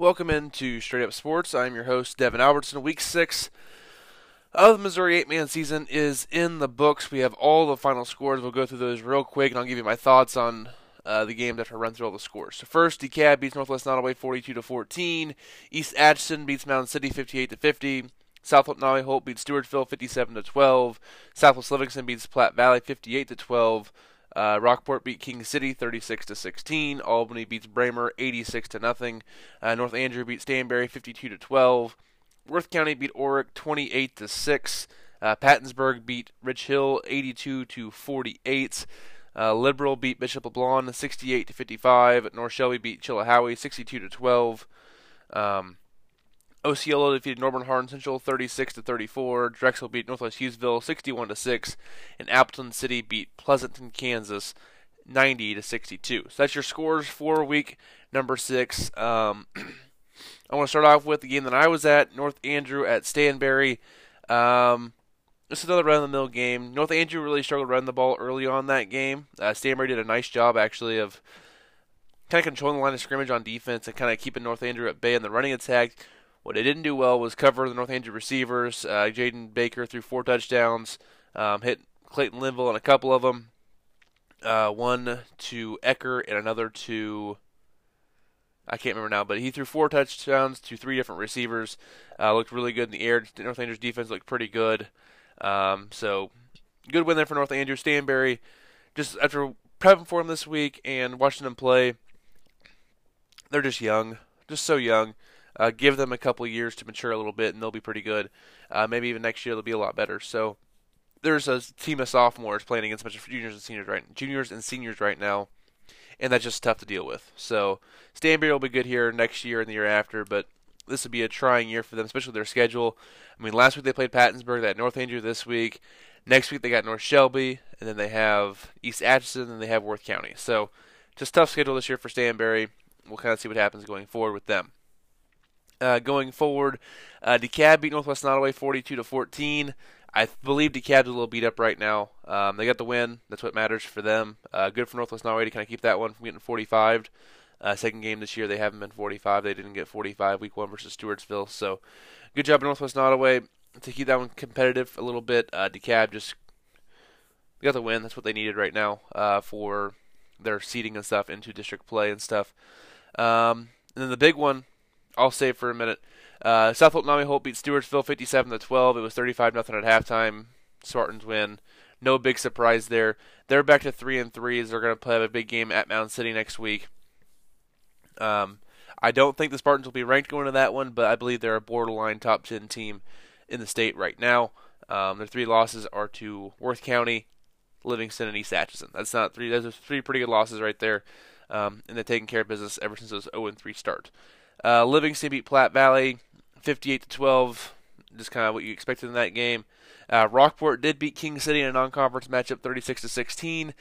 Welcome into Straight Up Sports. I'm your host, Devin Albertson. Week six of the Missouri eight man season is in the books. We have all the final scores. We'll go through those real quick, and I'll give you my thoughts on uh, the game after I run through all the scores. So first, DeKalb beats Northwest Nodaway 42 to 14. East Atchison beats Mound City 58 to 50. South Holt Nodaway Holt beats Stewartsville 57 to 12. Southwest Livingston beats Platte Valley 58 to 12. Uh, Rockport beat King City 36 to 16. Albany beats Braymer 86 to nothing. Uh, North Andrew beat Stanberry 52 to 12. Worth County beat Orrick 28 to 6. Uh, Pattonsburg beat Rich Hill 82 to 48. Uh, Liberal beat Bishop LeBlond 68 to 55. North Shelby beat Chilhowee 62 to 12. Um, Osceola defeated Norborne Hardin Central 36 to 34. Drexel beat Northwest Hughesville 61 to 6, and Appleton City beat Pleasanton, Kansas 90 to 62. So that's your scores for week number six. Um, I want to start off with the game that I was at, North Andrew at Stanberry. Um, this is another run of the mill game. North Andrew really struggled running the ball early on that game. Uh, Stanberry did a nice job actually of kind of controlling the line of scrimmage on defense and kind of keeping North Andrew at bay in the running attack. What they didn't do well was cover the North Andrew receivers. Uh, Jaden Baker threw four touchdowns, um, hit Clayton Linville on a couple of them. Uh, one to Ecker and another to I can't remember now, but he threw four touchdowns to three different receivers. Uh, looked really good in the air. North Andrew's defense looked pretty good. Um, so good win there for North Andrew. Stanberry, just after prepping for him this week and watching them play, they're just young, just so young. Uh, give them a couple years to mature a little bit, and they'll be pretty good. Uh, maybe even next year they'll be a lot better. So there's a team of sophomores playing against a bunch of juniors and seniors right, juniors and seniors right now, and that's just tough to deal with. So Stanberry will be good here next year and the year after, but this would be a trying year for them, especially their schedule. I mean, last week they played Pattonsburg, that North Andrew this week. Next week they got North Shelby, and then they have East Atchison, and they have Worth County. So just tough schedule this year for Stanberry. We'll kind of see what happens going forward with them. Uh, going forward, uh, DeKalb beat Northwest Nodaway 42 to 14. I believe DeKalb's a little beat up right now. Um, they got the win. That's what matters for them. Uh, good for Northwest Nodaway to kind of keep that one from getting 45. Uh, second game this year, they haven't been 45. They didn't get 45 week one versus Stewartsville. So good job, Northwest Nodaway, to keep that one competitive a little bit. Uh, DeKalb just got the win. That's what they needed right now uh, for their seeding and stuff into district play and stuff. Um, and then the big one I'll save for a minute. Uh, South Holt Nodaway Holt beat Stewartsville 57 to 12. It was 35 nothing at halftime. Spartans win. No big surprise there. They're back to three and three. They're going to play a big game at Mound City next week. Um, I don't think the Spartans will be ranked going to that one, but I believe they're a borderline top 10 team in the state right now. Um, their three losses are to Worth County, Livingston, and East Atchison. That's not three. Those are three pretty good losses right there, um, and they're taking care of business ever since those 0 3 start. Uh, Livingston beat Platte Valley 58 to 12, just kind of what you expected in that game. Uh, Rockport did beat King City in a non-conference matchup 36 to 16.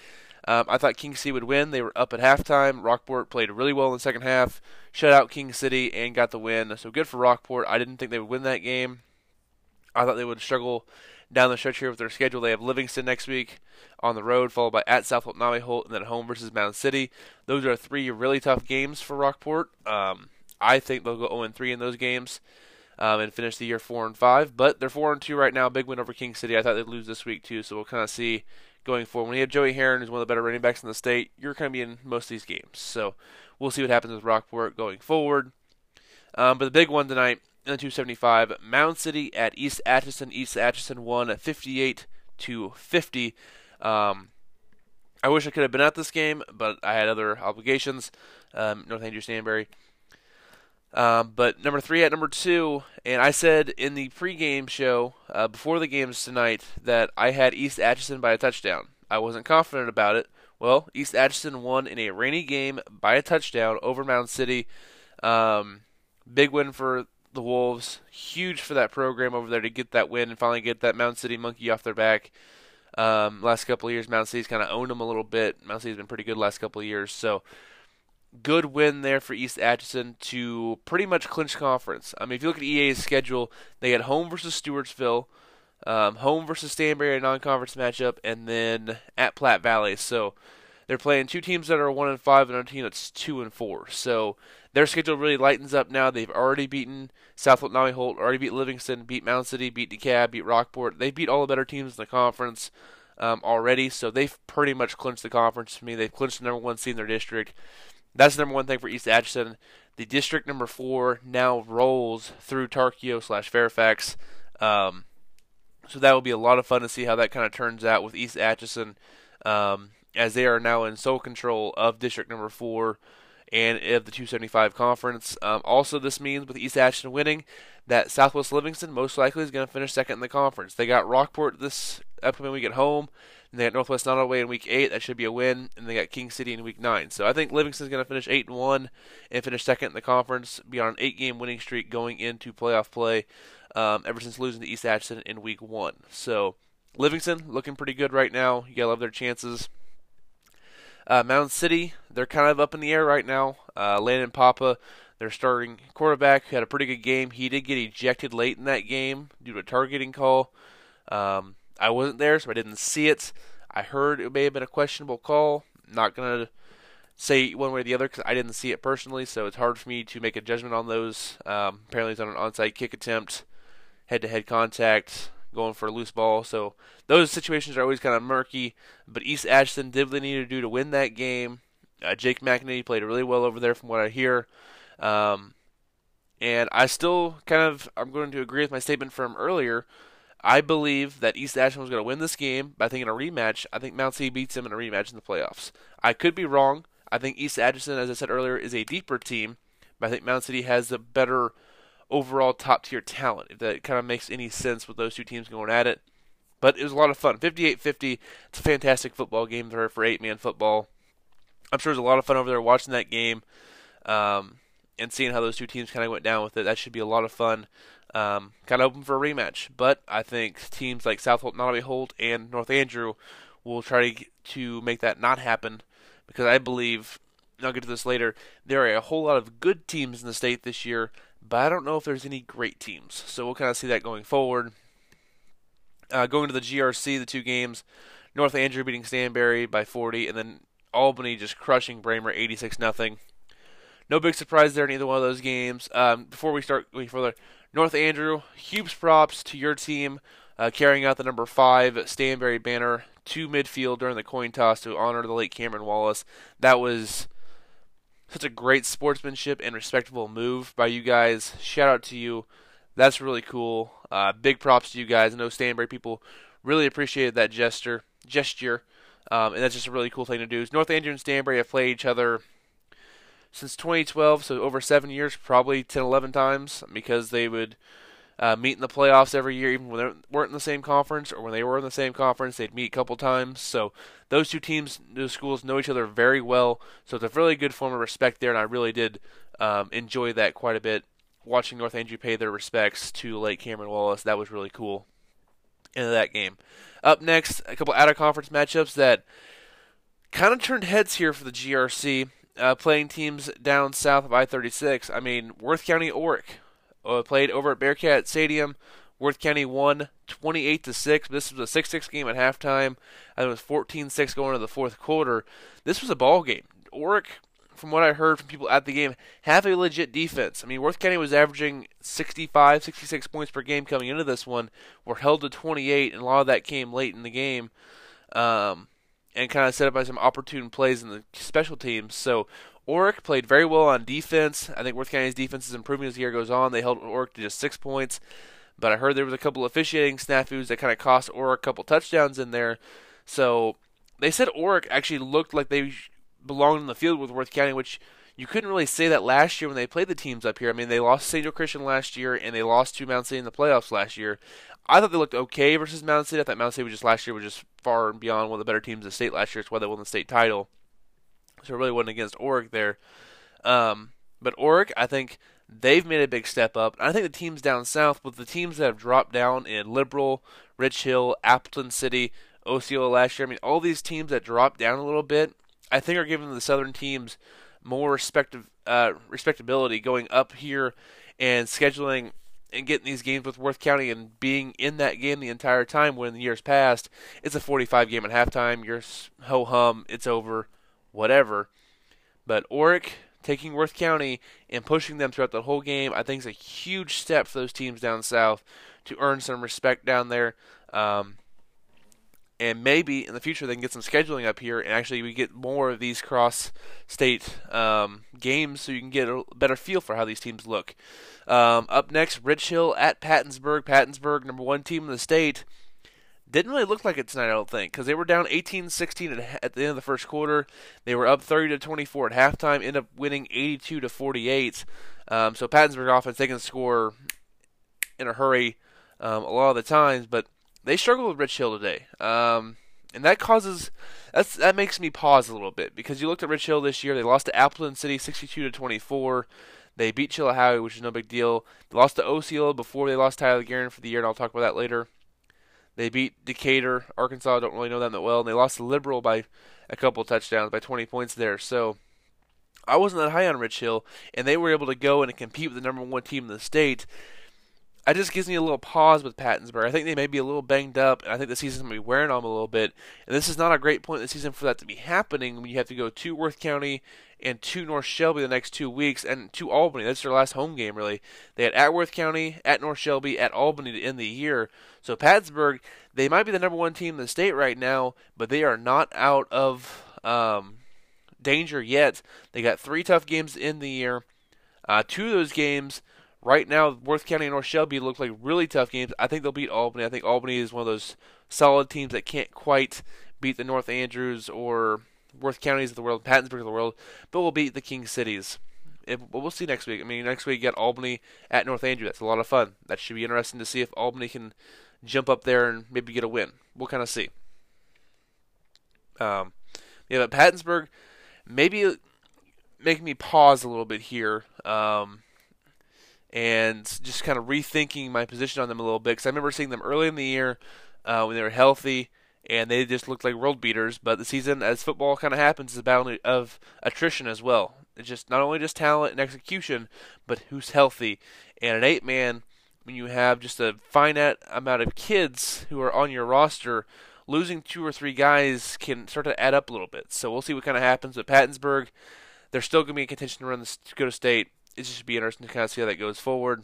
Um, I thought King City would win. They were up at halftime. Rockport played really well in the second half, shut out King City, and got the win. So good for Rockport. I didn't think they would win that game. I thought they would struggle down the stretch here with their schedule. They have Livingston next week on the road, followed by at South Holt Nodaway Holt, and then home versus Mound City. Those are three really tough games for Rockport. Um, I think they'll go 0 3 in those games um, and finish the year 4 and 5. But they're 4 and 2 right now. Big win over King City. I thought they'd lose this week too, so we'll kind of see going forward. When you have Joey Heron, who's one of the better running backs in the state, you're going to be in most of these games. So we'll see what happens with Rockport going forward. Um, but the big one tonight in the 275, Mound City at East Atchison. East Atchison won 58 to 50. Um, I wish I could have been at this game, but I had other obligations. Um, North Andrew Stanberry. Um, but number three at number two, and I said in the pregame show uh, before the games tonight that I had East Atchison by a touchdown. I wasn't confident about it. Well, East Atchison won in a rainy game by a touchdown over Mound City. Um, big win for the Wolves. Huge for that program over there to get that win and finally get that Mound City monkey off their back. Um, last couple of years, Mound City's kind of owned them a little bit. Mound City's been pretty good last couple of years, so good win there for East Atchison to pretty much clinch conference. I mean, if you look at EA's schedule, they had home versus Stewartsville, um, home versus Stanberry, a non-conference matchup, and then at Platte Valley. So they're playing two teams that are one and five and a team that's two and four. So their schedule really lightens up now. They've already beaten South Holt Nodaway Holt, already beat Livingston, beat Mound City, beat DeKalb, beat Rockport. They beat all the better teams in the conference um, already, so they've pretty much clinched the conference for me. They've clinched the number one seed in their district. That's the number one thing for East Atchison. The district number four now rolls through Tarkio slash Fairfax. Um, so that will be a lot of fun to see how that kind of turns out with East Atchison, um, as they are now in sole control of district number four and of the 275 conference. Um, also, this means with East Atchison winning, that Southwest Livingston most likely is going to finish second in the conference. They got Rockport this upcoming week at home, and they got Northwest not Nodaway in week eight. That should be a win, and they got King City in week nine. So I think Livingston's going to finish eight and one and finish second in the conference, be on an eight-game winning streak going into playoff play. Um, ever since losing to East Atchison in week one. So Livingston looking pretty good right now. You gotta love their chances. Uh, Mound City, they're kind of up in the air right now. Uh, Landon Papa, their starting quarterback, had a pretty good game. He did get ejected late in that game due to a targeting call. Um, I wasn't there, so I didn't see it. I heard it may have been a questionable call. Not to say one way or the other because I didn't see it personally, so it's hard for me to make a judgment on those. Um, apparently, it's on an onside kick attempt, head to head contact going for a loose ball. So those situations are always kind of murky. But East Atchison did what they needed to do to win that game. Uh, Jake McEnany played really well over there, from what I hear. Um, and I still kind of I'm going to agree with my statement from earlier. I believe that East Atchison was going to win this game, but I think in a rematch, I think Mound City beats them in a rematch in the playoffs. I could be wrong. I think East Atchison, as I said earlier, is a deeper team, but I think Mound City has the better overall top tier talent, if that kind of makes any sense with those two teams going at it. But it was a lot of fun. 58 50. It's a fantastic football game there for eight man football. I'm sure there's a lot of fun over there watching that game um, and seeing how those two teams kind of went down with it. That should be a lot of fun. Um, kind of open for a rematch. But I think teams like South Holt, Nodaway Holt, and North Andrew will try to make that not happen because I believe, I'll get to this later, there are a whole lot of good teams in the state this year but I don't know if there's any great teams. So we'll kind of see that going forward. Uh, going to the GRC, the two games, North Andrew beating Stanberry by 40, and then Albany just crushing Braymer 86 nothing. No big surprise there in either one of those games. Um, before we start going further, North Andrew, huge props to your team uh, carrying out the number five Stanberry banner to midfield during the coin toss to honor the late Cameron Wallace. That was such a great sportsmanship and respectable move by you guys. Shout out to you. That's really cool. Uh, big props to you guys. I know Stanberry people really appreciated that gesture. Gesture, um, and that's just a really cool thing to do. North Andrew and Stanberry have played each other since 2012, so over seven years, probably 10, 11 times, because they would uh, meet in the playoffs every year, even when they weren't in the same conference, or when they were in the same conference, they'd meet a couple times. So those two teams, those schools know each other very well. So it's a really good form of respect there, and I really did um, enjoy that quite a bit. Watching North Andrew pay their respects to Lake Cameron Wallace, that was really cool. Into that game. Up next, a couple out of conference matchups that kind of turned heads here for the GRC. Uh, playing teams down south of I 36. I mean, Worth County Orrick uh, played over at Bearcat Stadium. Worth County won 28 to 6. This was a 6-6 game at halftime. And it was 14-6 going into the fourth quarter. This was a ball game. Orrick, from what I heard from people at the game, have a legit defense. I mean, Worth County was averaging 65, 66 points per game coming into this one. Were held to 28, and a lot of that came late in the game. Um, and kind of set up by some opportune plays in the special teams. So Orrick played very well on defense. I think Worth County's defense is improving as the year goes on. They held Orrick to just six points, but I heard there was a couple officiating snafus that kind of cost Orrick a couple touchdowns in there. So they said Orrick actually looked like they belonged in the field with Worth County, which you couldn't really say that last year when they played the teams up here. I mean, they lost St. Joe Christian last year, and they lost to Mound City in the playoffs last year. I thought they looked okay versus Mound City. I thought Mound City was just last year was just far and beyond one of the better teams in the state last year. It's why they won the state title. So it really wasn't against Orrick there. Um, but Orrick, I think they've made a big step up. I think the teams down south, with the teams that have dropped down in Liberal, Rich Hill, Appleton City, Osceola last year, I mean, all these teams that dropped down a little bit, I think are giving the southern teams more uh, respectability going up here and scheduling and getting these games with Worth County and being in that game the entire time when the years past, it's a 45 game at halftime. You're ho hum, it's over whatever. But Orrick taking Worth County and pushing them throughout the whole game, I think is a huge step for those teams down south to earn some respect down there. Um, and maybe in the future they can get some scheduling up here, and actually we get more of these cross-state um, games, so you can get a better feel for how these teams look. Um, up next, Rich Hill at Pattonsburg. Pattonsburg, number one team in the state. Didn't really look like it tonight, I don't think, because they were down 18-16 at the end of the first quarter. They were up 30 to 24 at halftime. Ended up winning 82 to 48. Um, so Pattonsburg offense they can score in a hurry um, a lot of the times, but they struggle with Rich Hill today. Um, and that causes that's that makes me pause a little bit because you looked at Rich Hill this year. They lost to Appleton City 62 to 24. They beat Chilhowee, which is no big deal. They lost to Osceola before they lost Tyler Guerin for the year, and I'll talk about that later. They beat Decatur, Arkansas. I don't really know them that well, and they lost to Liberal by a couple touchdowns by 20 points there. So I wasn't that high on Rich Hill, and they were able to go and compete with the number one team in the state. It just gives me a little pause with Pattonsburg. I think they may be a little banged up, and I think the season's going to be wearing on them a little bit. And this is not a great point in the season for that to be happening when you have to go to Worth County and to North Shelby the next two weeks, and to Albany. That's their last home game, really. They had at Worth County, at North Shelby, at Albany to end the year. So Pattonsburg, they might be the number one team in the state right now, but they are not out of um, danger yet. They got three tough games in the year. Uh, two of those games right now, Worth County and North Shelby look like really tough games. I think they'll beat Albany. I think Albany is one of those solid teams that can't quite beat the North Andrews or Worth Counties of the world, Pattonsburg of the world, but we'll beat the King Cities. It, we'll see next week. I mean, next week you got Albany at North Andrew. That's a lot of fun. That should be interesting to see if Albany can jump up there and maybe get a win. We'll kind of see. Um, yeah, but Pattonsburg maybe making me pause a little bit here. Um, and just kind of rethinking my position on them a little bit because I remember seeing them early in the year uh, when they were healthy and they just looked like world beaters. But the season, as football kind of happens, is a battle of attrition as well. It's just not only just talent and execution, but who's healthy. And an eight man, when you have just a finite amount of kids who are on your roster, losing two or three guys can start to add up a little bit. So we'll see what kind of happens with Pattonsburg. They're still going to be in contention to run the, to go to state it should be interesting to kind of see how that goes forward.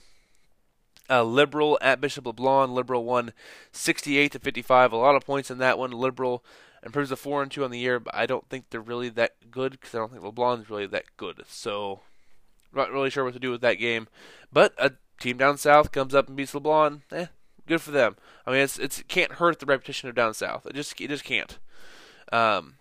Uh, Liberal at Bishop LeBlond. Liberal won 68 to 55. A lot of points in that one. Liberal improves to four and two on the year, but I don't think they're really that good because I don't think LeBlond is really that good. So, not really sure what to do with that game. But a team down south comes up and beats LeBlond. Eh, good for them. I mean, it's it's it can't hurt the reputation of down south. It just it just can't. Um,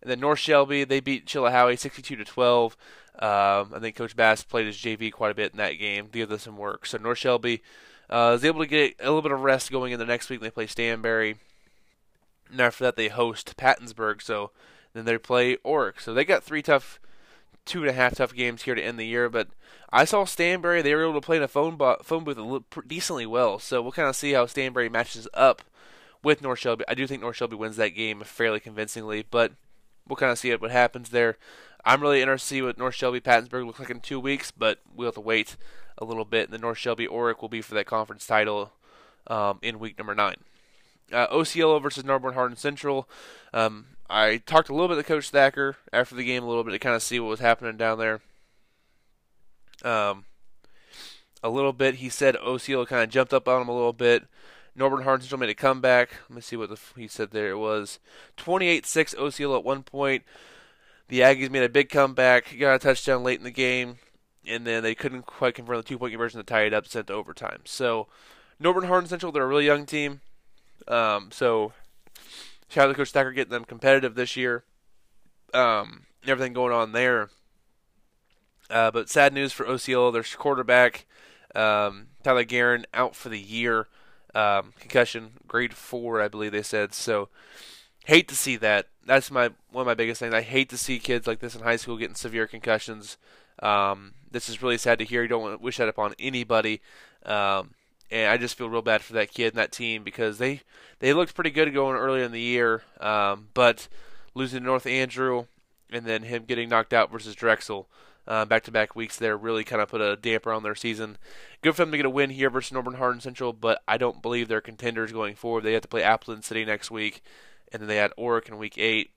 and then North Shelby they beat Chilhowee 62 to 12. Um, I think Coach Bass played his JV quite a bit in that game to give them some work. So North Shelby uh, is able to get a little bit of rest going into next week. They play Stanberry. And after that, they host Pattonsburg. So then they play Orrick. So they got three tough, two and a half tough games here to end the year. But I saw Stanberry. They were able to play in a phone, bo- phone booth decently well. So we'll kind of see how Stanberry matches up with North Shelby. I do think North Shelby wins that game fairly convincingly. But we'll kind of see what happens there. I'm really interested to see what North Shelby Pattonsburg looks like in two weeks, but we'll have to wait a little bit. The North Shelby Orrick will be for that conference title um, in week number nine. Uh, Osceola versus Norborne Hardin Central. Um, I talked a little bit to Coach Thacker after the game a little bit to kind of see what was happening down there. Um, a little bit, he said Osceola kind of jumped up on him a little bit. Hardin Central made a comeback. Let me see what the, he said there. It was 28-6 OCL at one point. The Aggies made a big comeback, got a touchdown late in the game, and then they couldn't quite convert the two point conversion to tie it up, sent to overtime. So, Norborne Hardin Central, they're a really young team. Um, so, shout out to Coach Stacker getting them competitive this year. Um, everything going on there. Uh, but sad news for OCL, their quarterback, um, Tyler Guerin, out for the year. Um, concussion, grade four, I believe they said. So, hate to see that. That's my one of my biggest things. I hate to see kids like this in high school getting severe concussions. Um, this is really sad to hear. You don't want to wish that upon anybody. Um, and I just feel real bad for that kid and that team because they they looked pretty good going early in the year, um, but losing to North Andrew and then him getting knocked out versus Drexel. Uh, back-to-back weeks there really kind of put a damper on their season. Good for them to get a win here versus Norborne Hardin Central, but I don't believe they're contenders going forward. They have to play Appleton City next week, and then they had Orrick in week eight.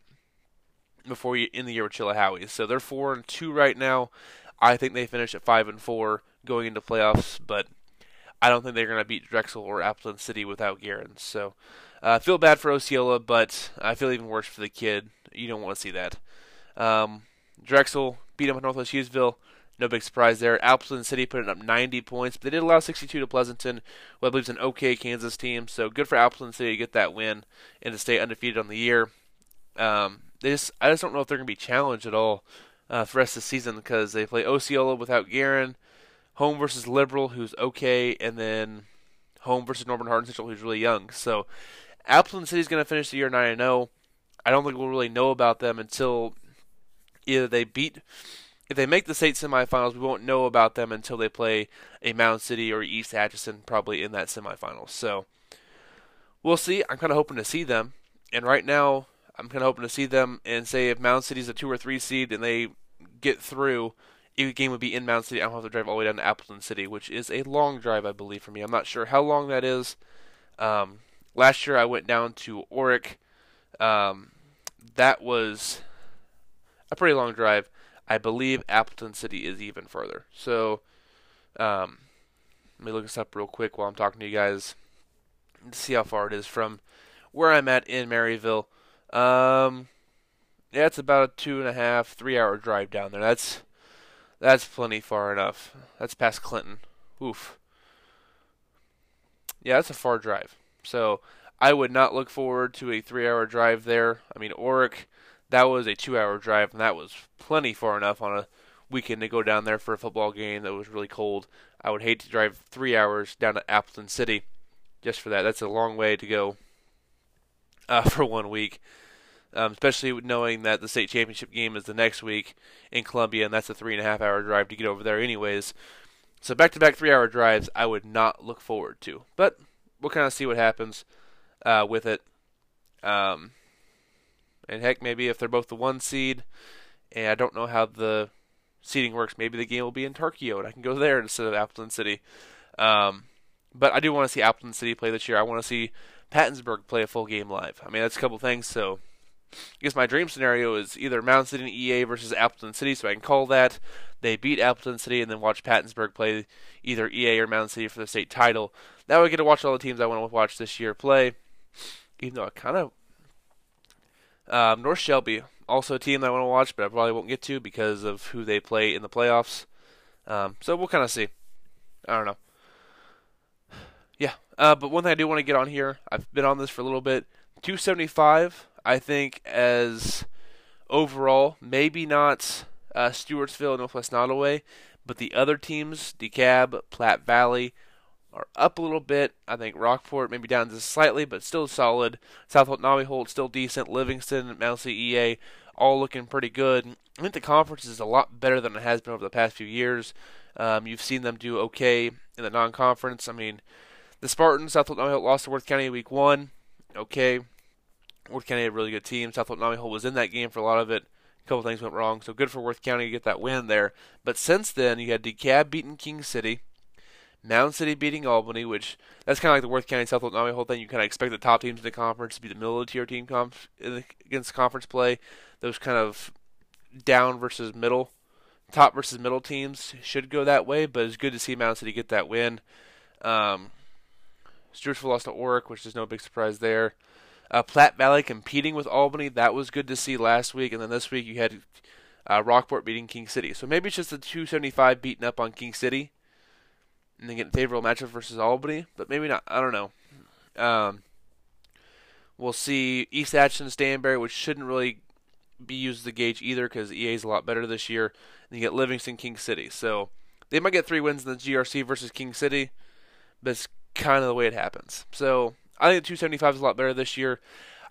before you in the year with Chilhowee. So they're four and two right now. I think they finish at five and four going into playoffs, but I don't think they're going to beat Drexel or Appleton City without Guerin. So uh, I feel bad for Osceola, but I feel even worse for the kid. You don't want to see that. Um, Drexel beat up Northwest Hughesville. No big surprise there. Appleton City put up 90 points, but they did allow 62 to Pleasanton, what I believe is an okay Kansas team. So good for Appleton City to get that win and to stay undefeated on the year. Um, they just, I just don't know if they're going to be challenged at all uh, for the rest of the season because they play Osceola without Guerin, home versus Liberal, who's okay, and then home versus Norborne Hardin Central, who's really young. So Appleton City is going to finish the year 9 0. I don't think we'll really know about them until either they beat if they make the state semifinals, we won't know about them until they play a Mound City or East Atchison, probably in that semifinals. So we'll see. I'm kind of hoping to see them, and right now I'm kind of hoping to see them and say if Mound City's a two or three seed and they get through, a game would be in Mound City. I don't have to drive all the way down to Appleton City, which is a long drive, I believe, for me. I'm not sure how long that is. Um, last year I went down to Orrick. Um, that was a pretty long drive. I believe Appleton City is even further. So, um, let me look this up real quick while I'm talking to you guys to see how far it is from where I'm at in Maryville. Um, yeah, it's about a two and a half, three hour drive down there. That's that's plenty far enough. That's past Clinton. Oof. Yeah, that's a far drive. So I would not look forward to a three hour drive there. I mean, Orrick that was a two hour drive, and that was plenty far enough on a weekend to go down there for a football game that was really cold. I would hate to drive three hours down to Appleton City just for that. That's a long way to go uh, for one week, um, especially knowing that the state championship game is the next week in Columbia, and that's a three and a half hour drive to get over there, anyways. So back to back three hour drives, I would not look forward to. But we'll kind of see what happens uh, with it. Um, and heck, maybe if they're both the one seed, and I don't know how the seeding works, maybe the game will be in Tarkio, and I can go there instead of Appleton City. Um, but I do want to see Appleton City play this year. I want to see Pattonsburg play a full game live. I mean, that's a couple things. So, I guess my dream scenario is either Mound City and EA versus Appleton City, so I can call that. They beat Appleton City and then watch Pattonsburg play either EA or Mound City for the state title. That way, I get to watch all the teams I want to watch this year play. Even though I kind of um, North Shelby, also a team that I want to watch, but I probably won't get to because of who they play in the playoffs. Um, so we'll kind of see. I don't know. Yeah, uh, but one thing I do want to get on here, I've been on this for a little bit. 275, I think, as overall, maybe not uh, Stewartsville, Northwest Nodaway, but the other teams, DeKalb, Platte Valley, are up a little bit. I think Rockport maybe down just slightly, but still solid. South Nodaway Holt still decent. Livingston, Mound City, all looking pretty good. I think the conference is a lot better than it has been over the past few years. Um, you've seen them do okay in the non-conference. I mean, the Spartans, South Nodaway Holt lost to Worth County week one. Okay, Worth County had a really good team. South Nodaway Holt was in that game for a lot of it. A couple things went wrong, so good for Worth County to get that win there. But since then, you had DeKalb beating King City. Mound City beating Albany, which that's kind of like the Worth County South Nami whole thing. You kind of expect the top teams in the conference to be the middle of the tier team against conference play. Those kind of down versus middle, top versus middle teams should go that way. But it's good to see Mound City get that win. Um, lost to Orrick, which is no big surprise there. Uh, Platte Valley competing with Albany, that was good to see last week, and then this week you had uh, Rockport beating King City. So maybe it's just the 275 beating up on King City and then get favorable matchup versus Albany, but maybe not. I don't know. Um, we'll see East Atchison Stanberry, which shouldn't really be used as a gauge either because EA is a lot better this year. And you get Livingston King City, so they might get three wins in the GRC versus King City, but it's kind of the way it happens. So I think the 275 is a lot better this year.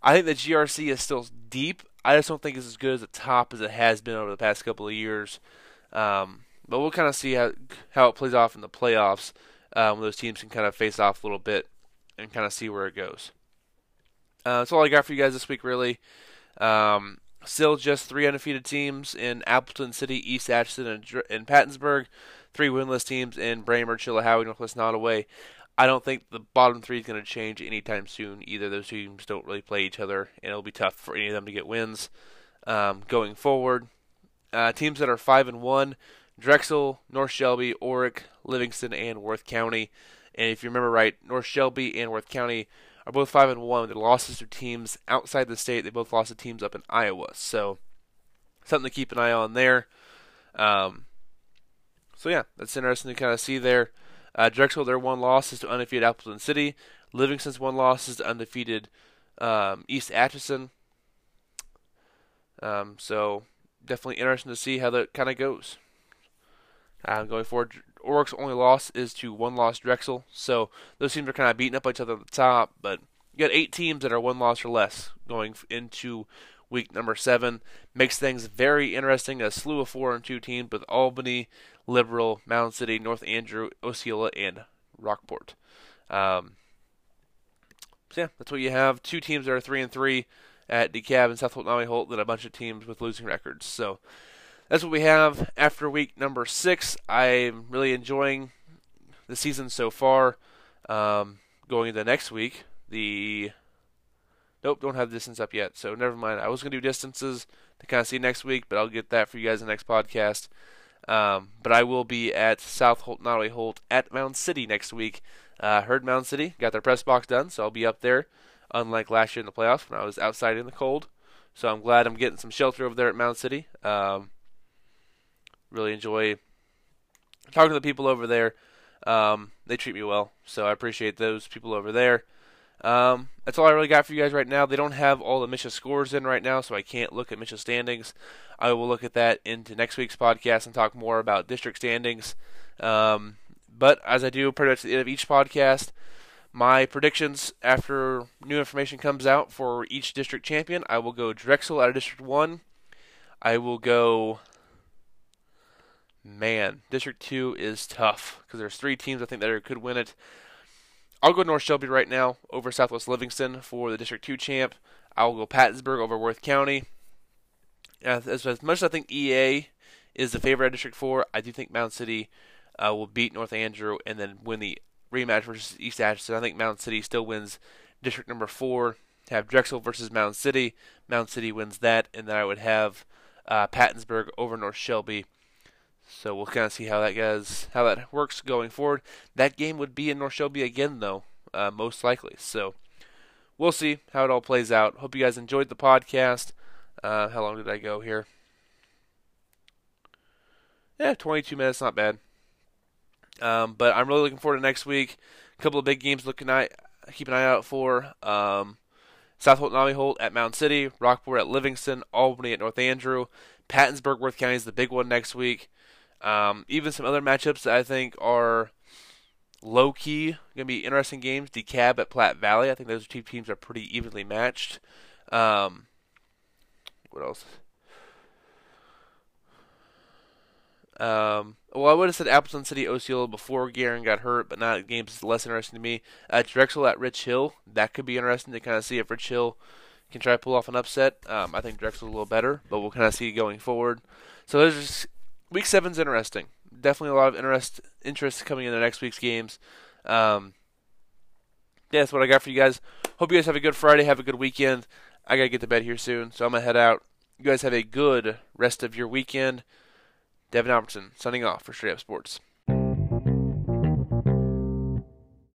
I think the GRC is still deep. I just don't think it's as good as the top as it has been over the past couple of years. Um, but we'll kind of see how how it plays off in the playoffs um, those teams can kind of face off a little bit and kind of see where it goes. Uh, that's all I got for you guys this week, really. Um, still just three undefeated teams in Appleton City, East Atchison, and, and Pattonsburg. Three winless teams in Braymer, Chilhowee, Northwest Nodaway. I don't think the bottom three is going to change anytime soon. Either those teams don't really play each other, and it'll be tough for any of them to get wins. um, going forward. Uh, teams that are five and one: Drexel, North Shelby, Orrick, Livingston, and Worth County. And if you remember right, North Shelby and Worth County are both five and one. Their losses to teams outside the state. They both lost to teams up in Iowa. So something to keep an eye on there. Um, so yeah, that's interesting to kind of see there. Uh, Drexel, their one loss is to undefeated Appleton City. Livingston's one loss is to undefeated um, East Atchison. Um, so definitely interesting to see how that kind of goes. Uh, going forward, Orrick's only loss is to one loss Drexel. So those teams are kind of beating up each other at the top, but you got eight teams that are one loss or less going into week number seven. Makes things very interesting. A slew of four and two teams with Albany, Liberal, Mound City, North Andrew, Osceola, and Rockport. Um, so yeah, that's what you have. Two teams that are three and three at DeKalb and South Holt, Nodaway Holt, and a bunch of teams with losing records. So that's what we have after week number six. I'm really enjoying the season so far. Um, going into next week, the nope, don't have distance up yet, so never mind. I was gonna do distances to kind of see next week, but I'll get that for you guys in the next podcast. Um, but I will be at South Holt, Nodaway Holt at Mound City next week. Uh, heard Mound City got their press box done, so I'll be up there. Unlike last year in the playoffs when I was outside in the cold, so I'm glad I'm getting some shelter over there at Mound City. Um, really enjoy talking to the people over there. Um, they treat me well, so I appreciate those people over there. Um, that's all I really got for you guys right now. They don't have all the MSHSAA scores in right now, so I can't look at MSHSAA standings. I will look at that into next week's podcast and talk more about district standings. Um, but as I do pretty much at the end of each podcast, my predictions after new information comes out for each district champion, I will go Drexel out of District 1. I will go man, District 2 is tough because there's three teams I think that could win it. I'll go North Shelby right now over Southwest Livingston for the District 2 champ. I'll go Pattonsburg over Worth County. As, as, much as I think EA is the favorite of District 4, I do think Mound City uh, will beat North Andrew and then win the rematch versus East Atchison. I think Mound City still wins District number 4. Have Drexel versus Mound City. Mound City wins that, and then I would have uh, Pattonsburg over North Shelby so we'll kind of see how that goes, how that works going forward. That game would be in North Shelby again, though, uh, most likely. So we'll see how it all plays out. Hope you guys enjoyed the podcast. Uh, how long did I go here? Yeah, 22 minutes, not bad. Um, but I'm really looking forward to next week. A couple of big games looking at, keep an eye out for. Um, South Holt, Nodaway Holt at Mound City, Rockport at Livingston, Albany at North Andrew, Pattonsburg, Worth County is the big one next week. Um, even some other matchups that I think are low key going to be interesting games. DeKalb at Platte Valley. I think those two teams are pretty evenly matched. Um, what else? Um, well, I would have said Appleton City Osceola before Guerin got hurt, but not games less interesting to me. Uh, Drexel at Rich Hill. That could be interesting to kind of see if Rich Hill can try to pull off an upset. Um, I think Drexel's a little better, but we'll kind of see going forward. So there's week seven's interesting. Definitely a lot of interest interest coming into next week's games. Um, yeah, that's what I got for you guys. Hope you guys have a good Friday. Have a good weekend. I gotta get to bed here soon, so I'm gonna head out. You guys have a good rest of your weekend. Devin Albertson signing off for Straight Up Sports.